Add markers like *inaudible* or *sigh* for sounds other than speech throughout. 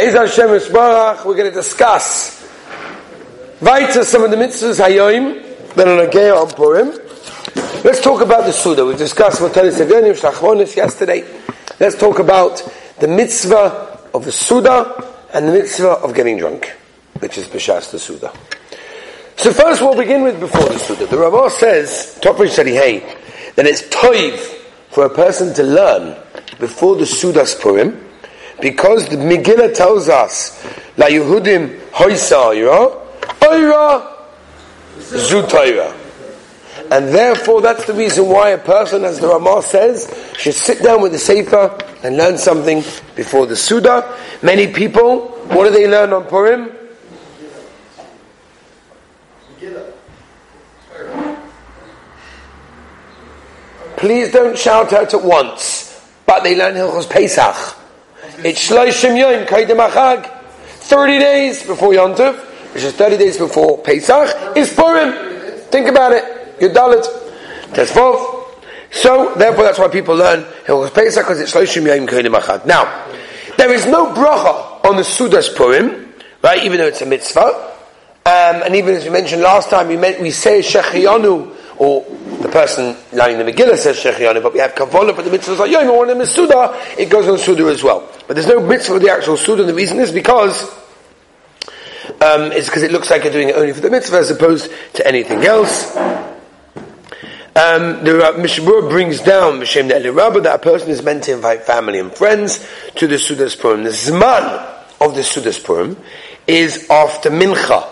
Be'ez Hashem Yisbarach, we're going to discuss weiter some of the mitzvahs hayoim that are okay on Purim. Let's talk about the Suda. We discussed Matanis Evyanim, Shlachmonis yesterday. Let's talk about the mitzvah of the Suda and the mitzvah of getting drunk, which is B'shas the Suda. So first we'll begin with before the Suda. The Ramah says, Toprish Hey, that it's toiv for a person to learn before the Sudas Purim, because the Megillah tells us, La Yehudim Hoysa Ira, Ira Zutayra. And therefore, that's the reason why a person, as the Ramah says, should sit down with the Sefer and learn something before the Suda. Many people, what do they learn on Purim? Please don't shout out at once. But they learn Hilchos Pesach. It's Shloshim Yom Kaidem Achag. 30 days before Yom which is 30 days before Pesach, is Purim. Think about it. Yudalit. Tesvov. So, therefore, that's why people learn Hilchos Pesach, because it's Shloshim Yom Kaidem Achag. Now, there is no bracha on the Sudas Purim, right, even though it's a mitzvah. Um, and even as we mentioned last time, we, we say Shechiyanu, or the person lying in the Megillah says Shechiyanu, but we have Kavala for the mitzvahs like Yom, or in the Suda, it goes on Suda as well. But there's no mitzvah of the actual Suda, the reason is because um, it's because it looks like you're doing it only for the mitzvah as opposed to anything else. Um, the Mishabur brings down Mishem Rabba that a person is meant to invite family and friends to the Sudas Purim. The Zman of the Sudas Purim is after Mincha.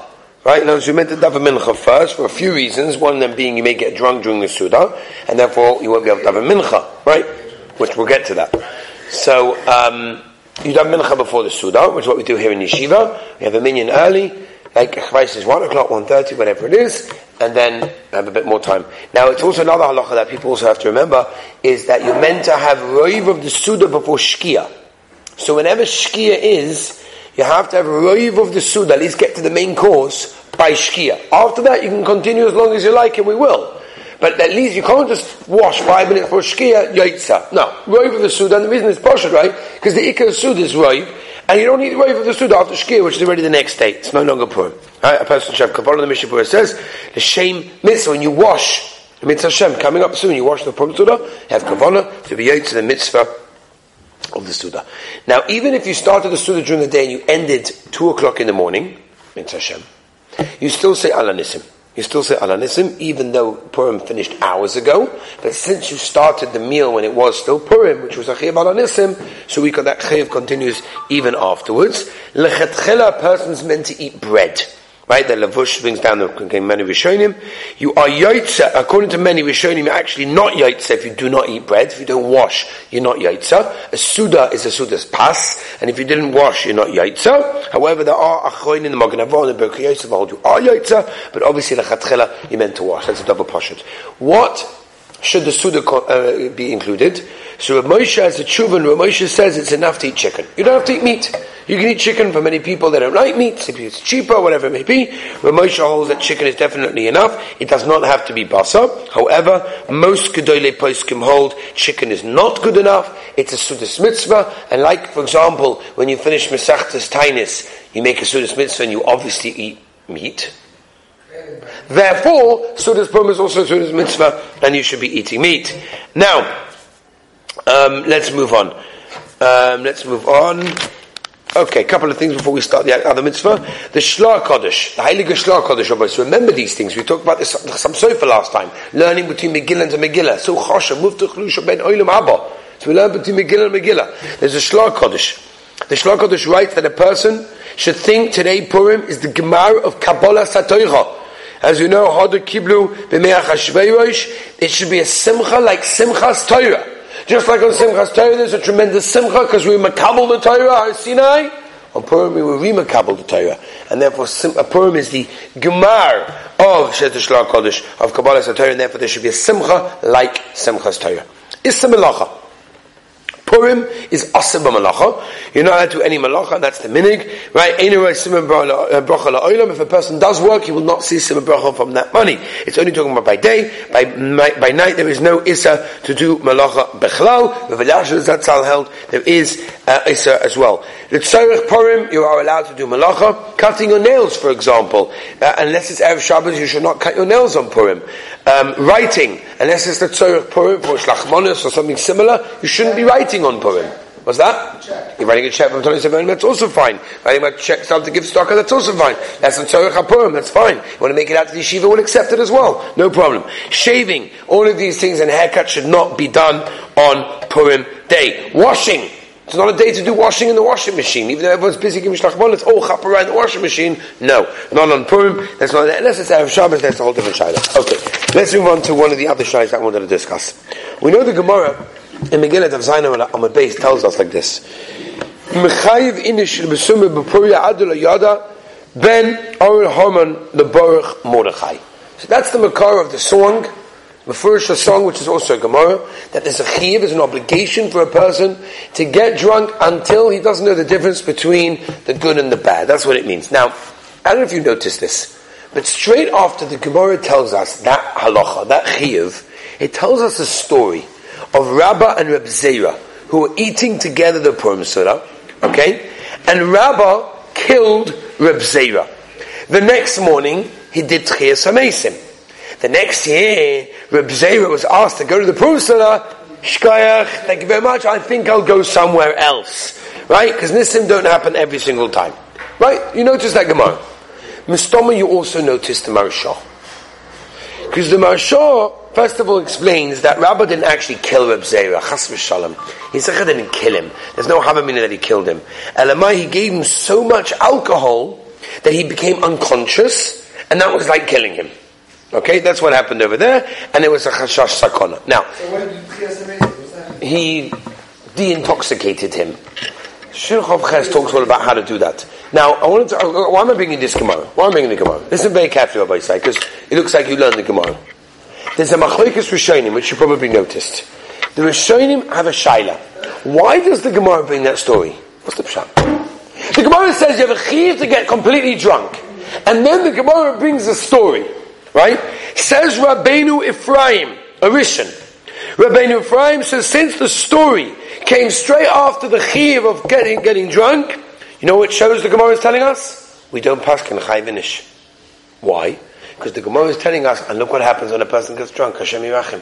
Right? Now, so you meant to daven mincha first for a few reasons. One of them being you may get drunk during the Suda, and therefore you won't be able to daven mincha, right? Which we'll get to that. So, um, you daven mincha before the Suda, which is what we do here in Yeshiva. We have a minyan early, like Chvais is 1 o'clock, 1.30, whatever it is, and then have a bit more time. Now, it's also another halacha that people also have to remember, is that you're meant to have roiv of the Suda before Shkia. So whenever Shkia is, you have to have roiv of the Suda, at least get to the main course, by Shkia. After that, you can continue as long as you like, and we will. But at least you can't just wash five minutes for Shkia, Yaitza. No. Roiv of the Suda, and the reason it's partial, right? Because the Ikka Suda is Roiv, and you don't need Roiv of the Suda after Shkia, which is already the next day. It's no longer Purim. Right? A person should have Kabbalah the Mishnah says, the shame mitzvah, when you wash, the mitzvah Hashem, coming up soon, you wash the Purim Suda, have Kabbalah to be Yaitza, the mitzvah of the Suda. Now, even if you started the Suda during the day and you ended 2 o'clock in the morning, Hashem, you still say Alanisim. You still say Alanisim, even though Purim finished hours ago. But since you started the meal when it was still Purim, which was a Chayiv Alanisim, so we got that Chayiv continues even afterwards. Lechetchela, person's meant to eat bread. Right, the Lavush brings down the many Rishonim. You are Yaitza, according to many Rishonim, you're actually not Yaitza if you do not eat bread. If you don't wash, you're not Yaitza. A Suda is a Suda's pass, and if you didn't wash, you're not Yaitza. However, there are Achoin in the Magen Avon and Berkei Yosef you are Yaitza, but obviously the Chatchela, you're meant to wash. That's a double pashut. What should the Suda uh, be included? So Rav Moshe has a tshuva, Rav Moshe says it's enough to eat chicken. You don't have to eat meat. You can eat chicken for many people that don't like meat, maybe it's cheaper, whatever it may be. Rav Moshe holds that chicken is definitely enough. It does not have to be basa. However, most Gedolei Poskim hold chicken is not good enough. It's a Sudas mitzvah. And like, for example, when you finish Mesachtas Tainis, you make a Sudas mitzvah and you obviously eat meat. Therefore, Sudas Purim is also Sudas mitzvah and you should be eating meat. Now, um, let's move on. Um, let's move on. Okay, a couple of things before we start the other mitzvah. The Shlar Kodesh, the Heilige Shlar Kodesh, So remember these things. We talked about this some sofa last time. Learning between Megillah and Megillah. So Chosha, Muftuch Lusha Ben Oilam Abba. So we learn between Megillah and Megillah. There's a Shlar Kodesh. The Shlar Kodesh writes that a person should think today Purim is the Gemara of Kabbalah Satoicha. As you know, Hodu Kiblu B'meach it should be a Simcha like Simchas Torah. Just like on Simchas Torah, there's a tremendous Simcha because we makabel the Torah, our Sinai. On Purim, we were remakabel the Torah. And therefore, Sim- Purim is the Gemar of Shetish Kodesh, of Kabbalah Torah, and therefore there should be a Simcha like Simchas Torah. Issa Melacha. Purim is asab malacha. You're not allowed to do any malacha, and that's the minig, right? Uh, if a person does work, he will not see simon bracha from that money. It's only talking about by day. By, by night, there is no issa to do malacha bechlal. The Vilash Zatzal held there is uh, as well. The tzorich Purim, you are allowed to do malacha. Cutting your nails, for example, uh, unless it's erev Shabbos, you should not cut your nails on Purim. Um, writing, unless it's the tzorich Purim for shlachmonis or something similar, you shouldn't be writing on Purim. What's that? Check. You're writing a check from Tony Seven, that's also fine. Writing a check something to give stock, that's also fine. That's a Tzorech HaPurim, that's fine. You want to make it out to the yeshiva, we'll accept it as well. No problem. Shaving, all of these things and haircut should not be done on Purim day. Washing, it's not a day to do washing in the washing machine. Even though everyone's busy giving shlachmon, it's all chap around the washing machine. No, not on Purim. That's not unless it's Erev Shabbos. That's a whole different shayla. Okay, let's move on to one of the other shaylas that I wanted to discuss. We know the Gemara in Megillah of Zainam on the base tells us like this. Mechayiv inish b'sume b'puria yada ben Oren Haman lebaruch Mordechai. So that's the makar of the song. The first song, which is also a Gemara, that there's a chiv, there's an obligation for a person to get drunk until he doesn't know the difference between the good and the bad. That's what it means. Now, I don't know if you noticed this, but straight after the Gemara tells us that halacha, that chiv, it tells us a story of Rabbah and Reb Zera, who were eating together the Purim Surah, okay? And Rabbah killed Reb Zera. The next morning, he did Tchias HaMesim. The next year, Reb Zera was asked to go to the Purim Surah, Shkayach, thank you very much, I think I'll go somewhere else. Right? Because Nisim don't happen every single time. Right? You notice that Gemara. Mistoma, you also notice the Maharsha. Because the Maharsha first of all explains that Rabbah didn't actually kill Reb Zera, Chas v'shalom. He said he didn't kill him. There's no Havamina that he killed him. Elamai, he gave him so much alcohol that he became unconscious, and that was like killing him. Okay, that's what happened over there, and it was a chashash sakona. Now, so he de-intoxicated him. Shulchan Ches talks all about how to do that. Now, I wanted to, uh, why am I bringing this Gemara? Why am I bringing the Gemara? Listen very carefully, Rabbi Isai, because it looks like you learned the Gemara. There's a machlekes Rishonim, which you probably noticed. The Rishonim have a shaila. Why does the Gemara bring that story? What's the pshat? The Gemara says you have a chiv to get completely drunk. And then the Gemara brings a story. Right? Says Rabbeinu Ephraim, a Rishon. Rabbeinu Ephraim says, since the story came straight after the chiv of getting, getting drunk, you know what shows the Gemara is telling us? We don't pass Kan Chayvinish. Why? Because the Gemara is telling us, and look what happens when a person gets drunk, Hashem Yirachim.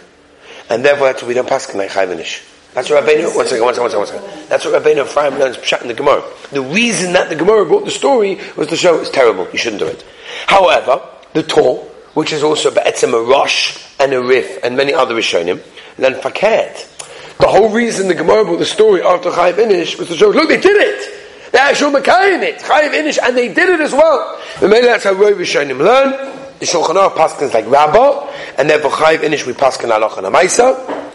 And therefore that's why we don't pass Chayvinish. That's what Rabbeinu, one second, one second, one second, one second. That's what Rabbeinu Ephraim learns Pshat in the Gemara. The reason that the Gemara brought the story was to show it's terrible, you shouldn't do it. However, the Torah, which is also Be'etzim a Rosh and a Rif and many other Rishonim, then Faket. The whole reason the Gemara brought the story after Chayiv Inish was to show, look, they did it! They actually Makayim it, Chayiv Inish, and they did it as well. Maybe that's how Rov Rishonim learn the Shulchan Aruch paskins like Rabbah, and therefore Chayiv Inish we paskin Aloch and Amaisa,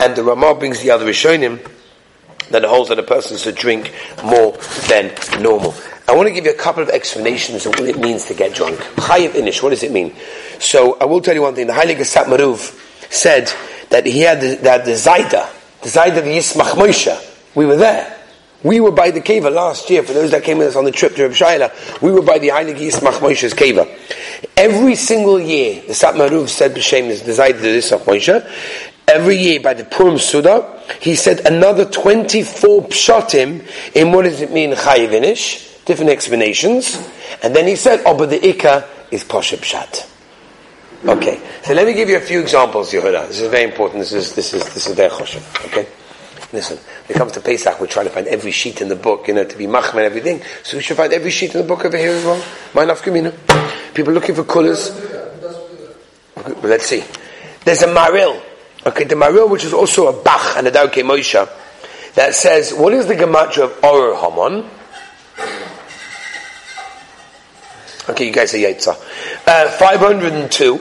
and the Ramah brings the other Rishonim that holds that a person should drink more than normal. I want to give you a couple of explanations of what it means to get drunk. Chayiv Inish, what does it mean? So I will tell you one thing. The Heilige Satmaruv said that he had the, that the Zaida, the Zaida the Yismach Moshe. We were there. We were by the cave last year, for those that came with us on the trip to Reb we were by the Heilig Yismach Moshe's cave. Every single year, the Satmaruv said B'Shem is to Yismach Moshe, every year by the Purim Suda, he said another 24 pshatim in what does it mean, Chayivinish, different explanations, and then he said, oh, but the Ikka is Poshe Pshat. Okay, so let me give you a few examples, Yehuda. This is very important. This is this is this is their choshev. Okay. Listen, when it comes to Pesach, we're trying to find every sheet in the book, you know, to be machman and everything. So we should find every sheet in the book over here as well. My nafkamina. People looking for colors. Okay, let's see. There's a Maharil. Okay, the Maharil, which is also a bach and a Darkei Moshe, that says, what is the gematria of Or Hamon? Okay, you guys say Yetza. Uh, 502.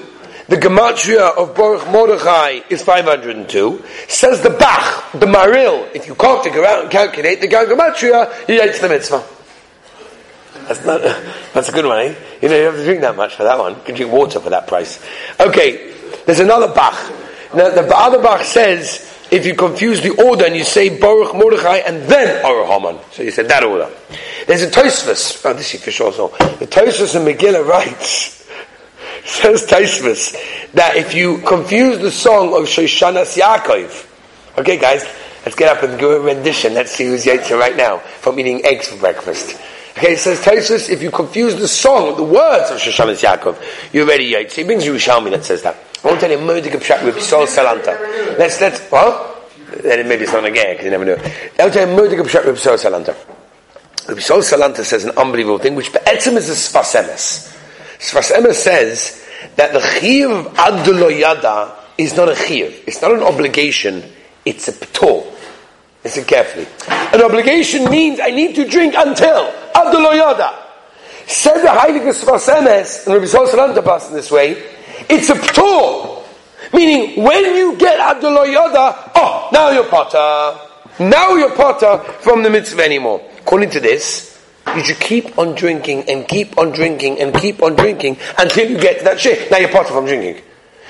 The gematria of Baruch Mordechai is 502. Says the Bach, the Maharil, if you can't figure out and calculate the gematria, you eat the mitzvah. That's not, that's a good one, eh? You know, you don't have to drink that much for that one. You can drink water for that price. Okay, there's another Bach. Now, the other Bach says, if you confuse the order and you say Baruch Mordechai and then Or Haman. So you said that order. There's a Tosfos, oh, this is sure also. The Tosfos in Megillah writes, *laughs* says Tosfos, that if you confuse the song of Shoshanas Yaakov, okay guys, let's get up and do a rendition. Let's see who's Yitzhak right now from eating eggs for breakfast. Okay, it says Tosfos, if you confuse the song, the words of Shoshanas Yaakov, you're already Yitzhak. He brings you Yerushalmi that says that. I want to tell you murder Pshat with Sol Salanta. Let's, let's, what? Then maybe it's not again, because you never know. I want to tell you murder Pshat with Sol Salanta. Sol Salanta says an unbelievable thing, which Be'etzim is a Sfas Emes. Sfas Emes says that the Chiv Aduloyada is not a Chiv. It's not an obligation, it's a Ptor. Listen carefully. An obligation means I need to drink until Aduloyada. Said the Heilige Sfas and Rabbi Sol passed in this way, it's a Ptor. Meaning, when you get Aduloyada, oh, now you're Potter. Now you're Potter from the mitzvah anymore. According to this, you should keep on drinking and keep on drinking and keep on drinking until you get to that shit. Now you're part from drinking.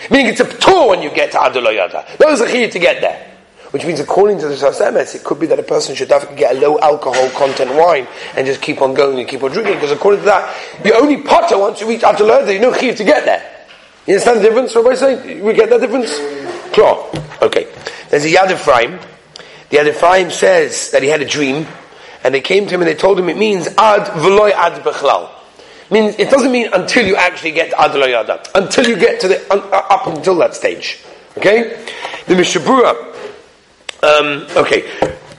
Meaning it's a tour when you get to Adulayada. That was a key to get there. Which means, according to the Sfas Emes, it could be that a person should definitely get a low alcohol content wine and just keep on going and keep on drinking. Because according to that, you only potter once you reach Adulayada, you know chiv to get there. You understand the difference? What am I saying? We get that difference? Sure. Okay. There's a Yad Ephraim. The Yad Ephraim says that he had a dream and they came to him and they told him it means ad v'loy ad bechlal. Means it doesn't mean until you actually get to ad until you get to the uh, up until that stage. Okay, the Mishabura. Um, okay,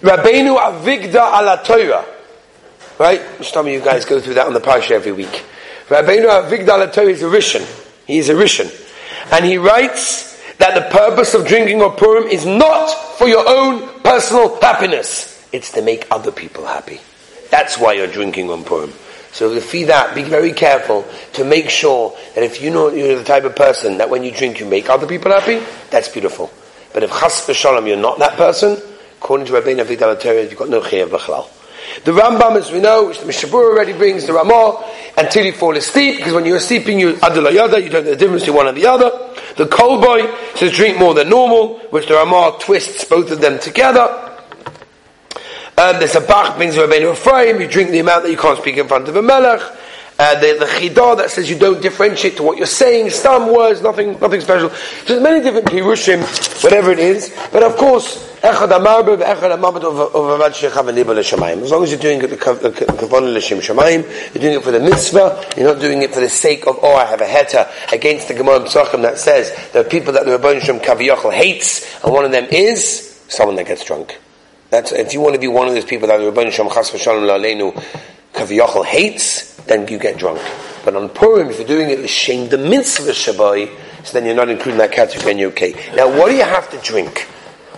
Rabbeinu Avigdor ala Torah. Right, some of you guys go through that on the parsha every week. Rabbeinu Avigdor ala Torah is a Rishon. He is a Rishon, and he writes that the purpose of drinking of Purim is not for your own personal happiness. It's to make other people happy. That's why you're drinking on Purim. So if you that, be very careful to make sure that if you know you're the type of person that when you drink you make other people happy, that's beautiful. But if chas v'shalom you're not that person, according to Rabbeinu Avidah you've got no chayav b'chlal. The Rambam, as we know, which the Mishabur already brings, the Ramah, until you fall asleep, because when you're sleeping, you adulayada, you don't know the difference between one and the other. The Kol Boy says drink more than normal, which the Ramah twists both of them together. Um, there's a Bach brings Rabbeinu Ephraim, you drink the amount that you can't speak in front of a melech. Uh, the, the chidah that says you don't differentiate to what you're saying, some words, nothing, nothing special. There's many different pirushim, whatever it is. But of course, echad amarbe echad amabed of avad shechav and As long as you're doing it kavon l'shem you're doing it for the mitzvah. You're not doing it for the sake of oh, I have a heta against the Gemara Pesachim that says there are people that the Rebbeinu Shem Kaviyachal hates, and one of them is someone that gets drunk. That's, if you want to be one of those people that the Rabban Shem Chas V'Shalom La'aleinu Kaviyachal hates, then you get drunk. But on Purim, if you're doing it l'shem the mitzvah shabai, so then you're not including that category and you're okay. Now, what do you have to drink?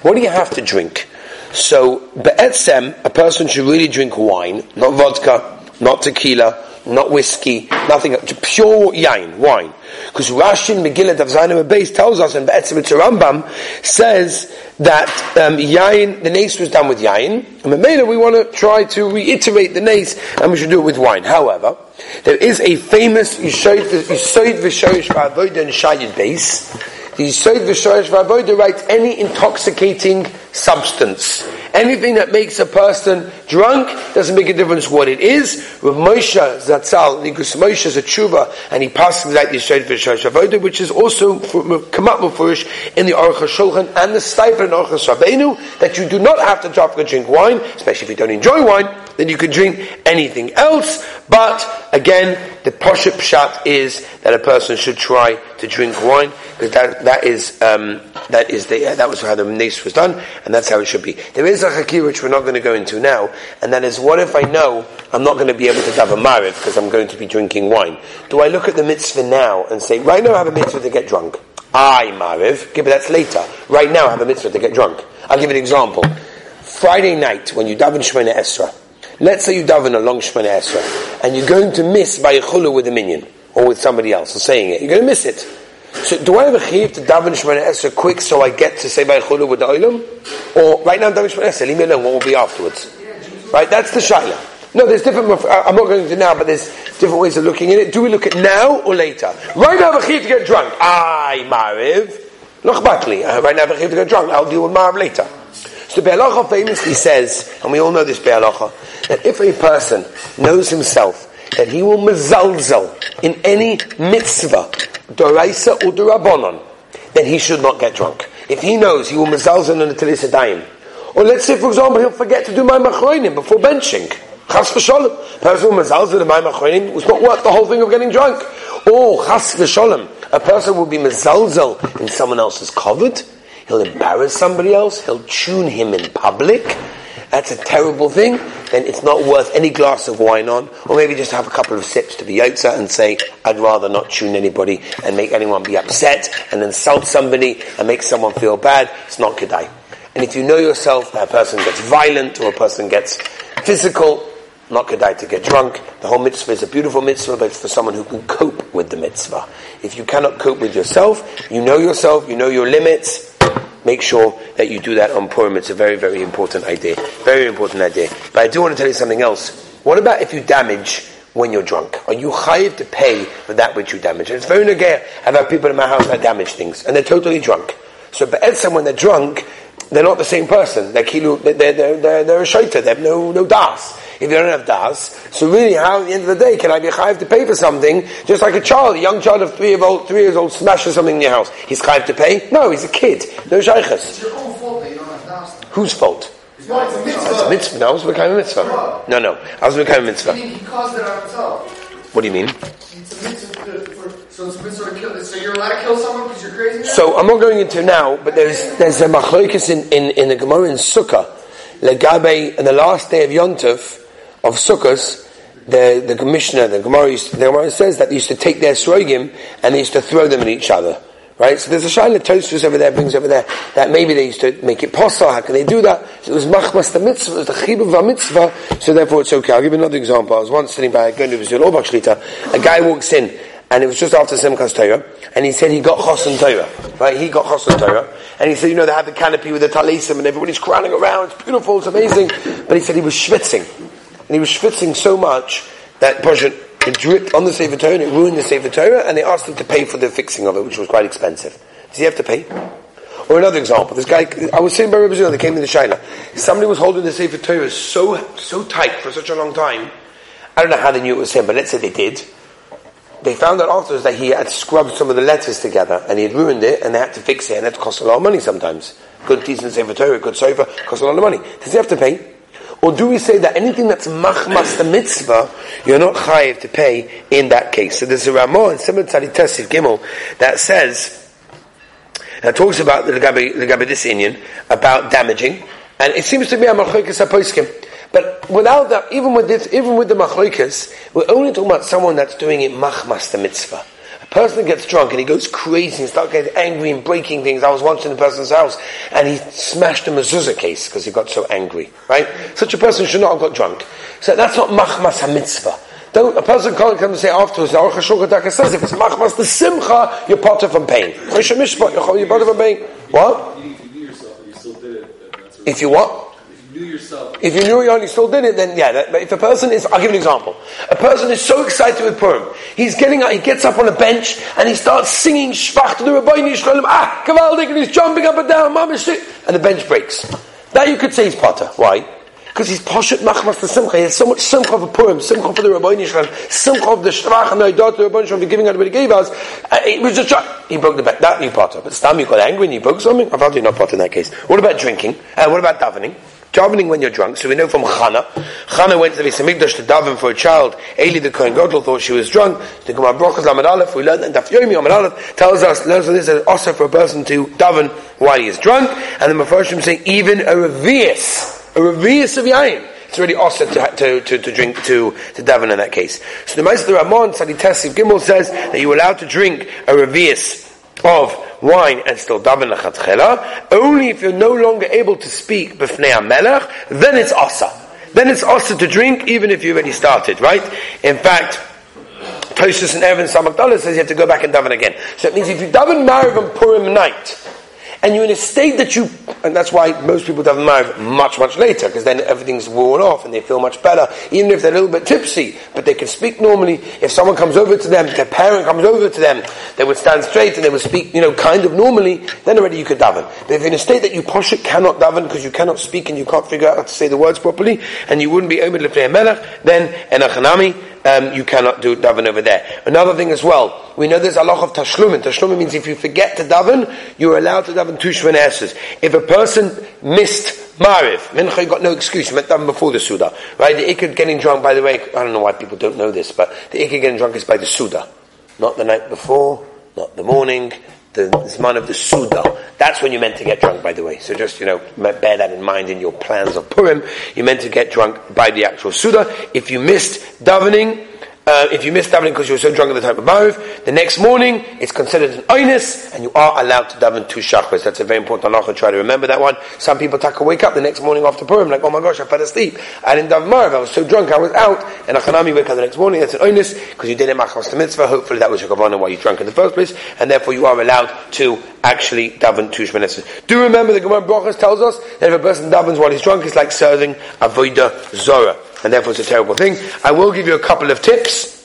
What do you have to drink? So, be'etzem, a person should really drink wine, not vodka, not tequila, not whiskey, nothing, pure yain, wine. Because Rashi in Megillah Davzanim base tells us, and Be'etzim Rambam says that um, yain, the nace was done with yain, and Mamela we want to try to reiterate the nace, and we should do it with wine. However, there is a famous Yisod V'Shoyish V'Avodah in Shayid base, the Yisod V'Shoyish V'Avodah writes any intoxicating substance Anything that makes a person drunk doesn't make a difference what it is. With Moshe Zatzal, because Moshe is a tshuva, and he passes like the Shed Avodah, which is also up with in the Aruch HaShulchan and the Stipend Aruch Rabbeinu, that you do not have to drop and drink wine, especially if you don't enjoy wine, then you can drink anything else. But again, the poshet pshat is that a person should try to drink wine because that that is um, that is the that was how the nace was done, and that's how it should be. There is a hakir which we're not going to go into now, and that is what if I know I'm not going to be able to have a mariv because I'm going to be drinking wine? Do I look at the mitzvah now and say, right now I have a mitzvah to get drunk? I mariv, okay, but that's later. Right now I have a mitzvah to get drunk. I'll give an example. Friday night when you daven Shemona Esra, let's say you daven a long Shemona Esra, and you're going to miss by a with a minion or with somebody else or saying it, you're going to miss it. So do I have a chiv to daven Shemona Esra quick so I get to say by a chulu with the oilam? Or right now I'm daven Shemona Esra, leave me alone, what will be afterwards? Right, that's the shaila. No, there's different, I'm not going to now, but there's different ways of looking at it. Do we look at now or later? Right now I have a chiv to get drunk. I, Mariv. Batli. Uh, right now, I have to get drunk, I'll deal with Marav later. So Biur Halacha famously says, and we all know this Biur Halacha, that if a person knows himself that he will mezalzel in any mitzvah, doraisa or durabonon, then he should not get drunk. If he knows he will mezalzel in the tilisadayim, or let's say, for example, he'll forget to do my machroinim before benching. Chas v'sholem. A person who mezalzel in my machroinim was not worth the whole thing of getting drunk. Or chas v'sholem. A person will be mezalzel in someone else's covered. He'll embarrass somebody else. He'll tune him in public that's a terrible thing, then it's not worth any glass of wine on, or maybe just have a couple of sips to be yotza and say, I'd rather not tune anybody and make anyone be upset and insult somebody and make someone feel bad. It's not kedai. And if you know yourself that a person gets violent or a person gets physical, not kedai to get drunk. The whole mitzvah is a beautiful mitzvah, but it's for someone who can cope with the mitzvah. If you cannot cope with yourself, you know yourself, you know your limits, make sure that you do that on Purim. It's a very, very important idea. Very important idea. But I do want to tell you something else. What about if you damage when you're drunk? Are you chayiv to pay for that which you damage? And it's very nagaya. I've had people in my house that damage things, and they're totally drunk. So, but when they're drunk, they're not the same person. They're kilu, they're, they're, they're, they're a shaita. They have no, no das. If you don't have das, so really how at the end of the day can I be chayiv to pay for something, just like a child, a young child of three, year old, three years old smashes something in your house. He's chayiv to pay? No, he's a kid. No shaykhs. It's your own fault that you don't have das. Whose fault? No, it's a mitzvah. It's a mitzvah. No, I was a mitzvah. No, no. I was a mitzvah. He caused it on himself. What do you mean? It's a mitzvah so it's mitzvah to kill. So you're allowed to kill someone because you're crazy? now? So I'm not going into now, but there's there's a machlokes in, in, in the Gemara in Sukkah, legabe, on the last day of Yontov of Sukkot, the the commissioner, the Gemara, used, the Gemara says that they used to take their srogim and they used to throw them at each other. Right? So there's a Shaila Tosfos over there, brings over there, that maybe they used to make it possible. How can they do that? So it was machmas the mitzvah, it was the chibuv mitzvah, so therefore it's okay. I'll give you another example. I was once sitting by, going to visit Orbach Shlita, a guy walks in, and it was just after Simchas Torah, and he said he got Chosan Torah, right? He got Chosan Torah, and he said, you know, they have the canopy with the talisim, and everybody's crowding around, it's beautiful, it's amazing, but he said he was schwitzing, and he was schwitzing so much that Persian, it dripped on the Sefer Torah, and it ruined the Sefer Torah, and they asked him to pay for the fixing of it, which was quite expensive. Does he have to pay? Or another example, this guy, I was saying by Rabbi Zil, they came in the somebody was holding the Sefer Torah so, so tight for such a long time, I don't know how they knew it was him, but let's say they did, they found out afterwards that he had scrubbed some of the letters together and he had ruined it and they had to fix it and it cost a lot of money sometimes. Good decent Sefer Torah, good sofa, costs a lot of money. Does he have to pay? Or do we say that anything that's machmas the mitzvah, you're not chayiv to pay in that case? So there's a Ramah in to Tesif Gimel that says, that talks about the Gabi this Indian, about damaging, and it seems to be a machlokes apoiskim. But without that, even with this, even with the machlokes, we're only talking about someone that's doing it machmas the mitzvah. Person gets drunk and he goes crazy and starts getting angry and breaking things. I was once in a person's house and he smashed a mezuzah case because he got so angry, right? Such a person should not have got drunk. So that's not machmas ha-mitzvah. Don't, a person can't come and say afterwards, the Aruch HaShulchan says, if it's machmas the simcha, you're potter from pain. You're potter from pain. What? You knew yourself and you still did it. then that's If you what? Yourself. If you knew you only still did it, then yeah. That, but if a person is, I'll give an example. A person is so excited with Purim, he's getting up, he gets up on a bench and he starts singing Shvach to the Rabbeinu Yisraelim, ah, Kavaldik, and he's jumping up and down, Mama and the bench breaks. That you could say he's Potter. Why? Because he's poshet machmas the simcha. He has so much simcha for Purim, simcha for the Rabbeinu Yisraelim, simcha of the Shvach and the Idat, the Rabbeinu Yisraelim for giving out what he gave us. Uh, he was he broke the bench. That you Potter. But Stam, you got angry and you broke something. I found you not Potter in that case. What about drinking? Uh, what about davening? Davening when you're drunk. So we know from Chana. Chana went to the Mikdash to daven for a child. Eli the Kohen Gadol thought she was drunk. The Gemara Brachas Lamed Aleph. We learned that Daf Yomi Lamed Aleph tells us learns this is also for a person to daven while he is drunk. And the Mepharshim say even a revius, a revius of yain. It's really also to, to, to, to drink to to daven in that case. So the Meister Ramon Sadi Tessiv Gimel says that you're allowed to drink a revius of wine and still daven lechatchela, only if you're no longer able to speak b'fnei melech, then it's asa. Then it's asa to drink, even if you already started, right? In fact, Tosus and Evan Samagdala says you have to go back and daven again. So it means if you daven Mariv and Purim night, and you're in a state that you, and that's why most people daven Mariv much, much later, because then everything's worn off and they feel much better, even if they're a little bit tipsy, but they can speak normally. If someone comes over to them, their parent comes over to them, they would stand straight and they would speak, you know, kind of normally, then already you could daven. But if you're in a state that you posh it, cannot daven because you cannot speak and you can't figure out how to say the words properly, and you wouldn't be able to play a melech, then enachanami, um, you cannot do daven over there. Another thing as well, we know there's a lot of tashlumin. Tashlumin means if you forget to daven, you're allowed to daven two shvanesses. If a person missed Mariv, Mincha, you got no excuse, you meant daven before the Suda. Right? The Ikad getting drunk, by the way, I don't know why people don't know this, but the Ikad getting drunk is by the Suda. Not the night before, not the morning, the Zman of the Suda. That's when you're meant to get drunk, by the way. So just, you know, bear that in mind in your plans of Purim. You're meant to get drunk by the actual Suda. If you missed davening, uh, if you missed davening because you were so drunk at the time of Mariv, the next morning it's considered an oinus, and you are allowed to daven two shachris. That's a very important halacha. Try to remember that one. Some people take a wake up the next morning after Purim, like, oh my gosh, I fell asleep. I didn't daven Mariv. I was so drunk, I was out. And Achanami wake up the next morning. That's an oinus because you did it machmas the mitzvah. Hopefully that was your kavanah while you drank in the first place, and therefore you are allowed to actually daven two shmaneses. Do remember the Gemara Brachas tells us that if a person davens while he's drunk, it's like serving avoida zora, and therefore it's a terrible thing. I will give you a couple of tips.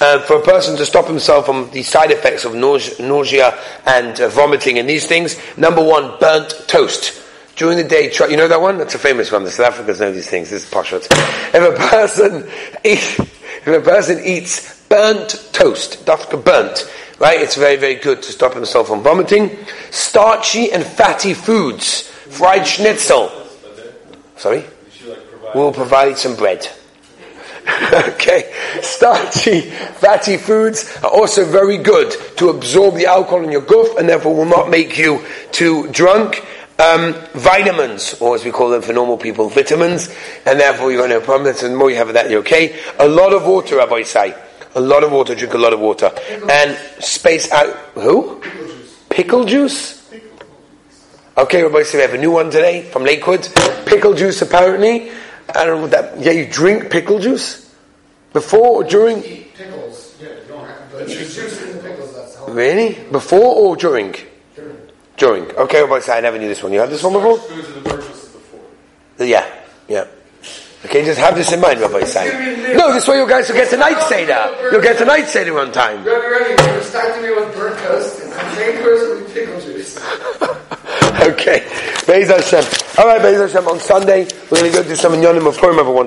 Uh, for a person to stop himself from the side effects of nausea, and uh, vomiting and these things, number one, burnt toast. During the day, try, you know that one? That's a famous one. The South Africans know these things. This is poshut. If a person, *laughs* eat, if a person eats burnt toast, dafka burnt, right? It's very, very good to stop himself from vomiting. Starchy and fatty foods, fried schnitzel. Sorry? We'll provide some bread. *laughs* okay, starchy, fatty foods are also very good to absorb the alcohol in your goof and therefore will not make you too drunk. Um, vitamins, or as we call them for normal people, vitamins, and therefore you're going to have problems. And the more you have of that, you're okay. A lot of water, Rabbi say. A lot of water, drink a lot of water. And space out. Who? Pickle juice? Okay, Rabbi say we have a new one today from Lakewood. Pickle juice, apparently. I don't know what that. Yeah, you drink pickle juice before or during. Eat pickles. Yeah, you don't have to. But there's juice in the pickles. That's healthy. Really? Before or during? During. During. Okay, say I never knew this one. You had this one before? Foods of the purchase before. Yeah, yeah. Okay, just have this in mind, Rabbi say. No, this way you guys will get the night seder. You'll get the night seder one time. Ready, ready. You're starting me with burnt toast, and the same person with pickle juice. Okay, Be'ez Hashem. All right, Be'ez Hashem. On Sunday, we're going to go do some inyanim of Purim, everyone.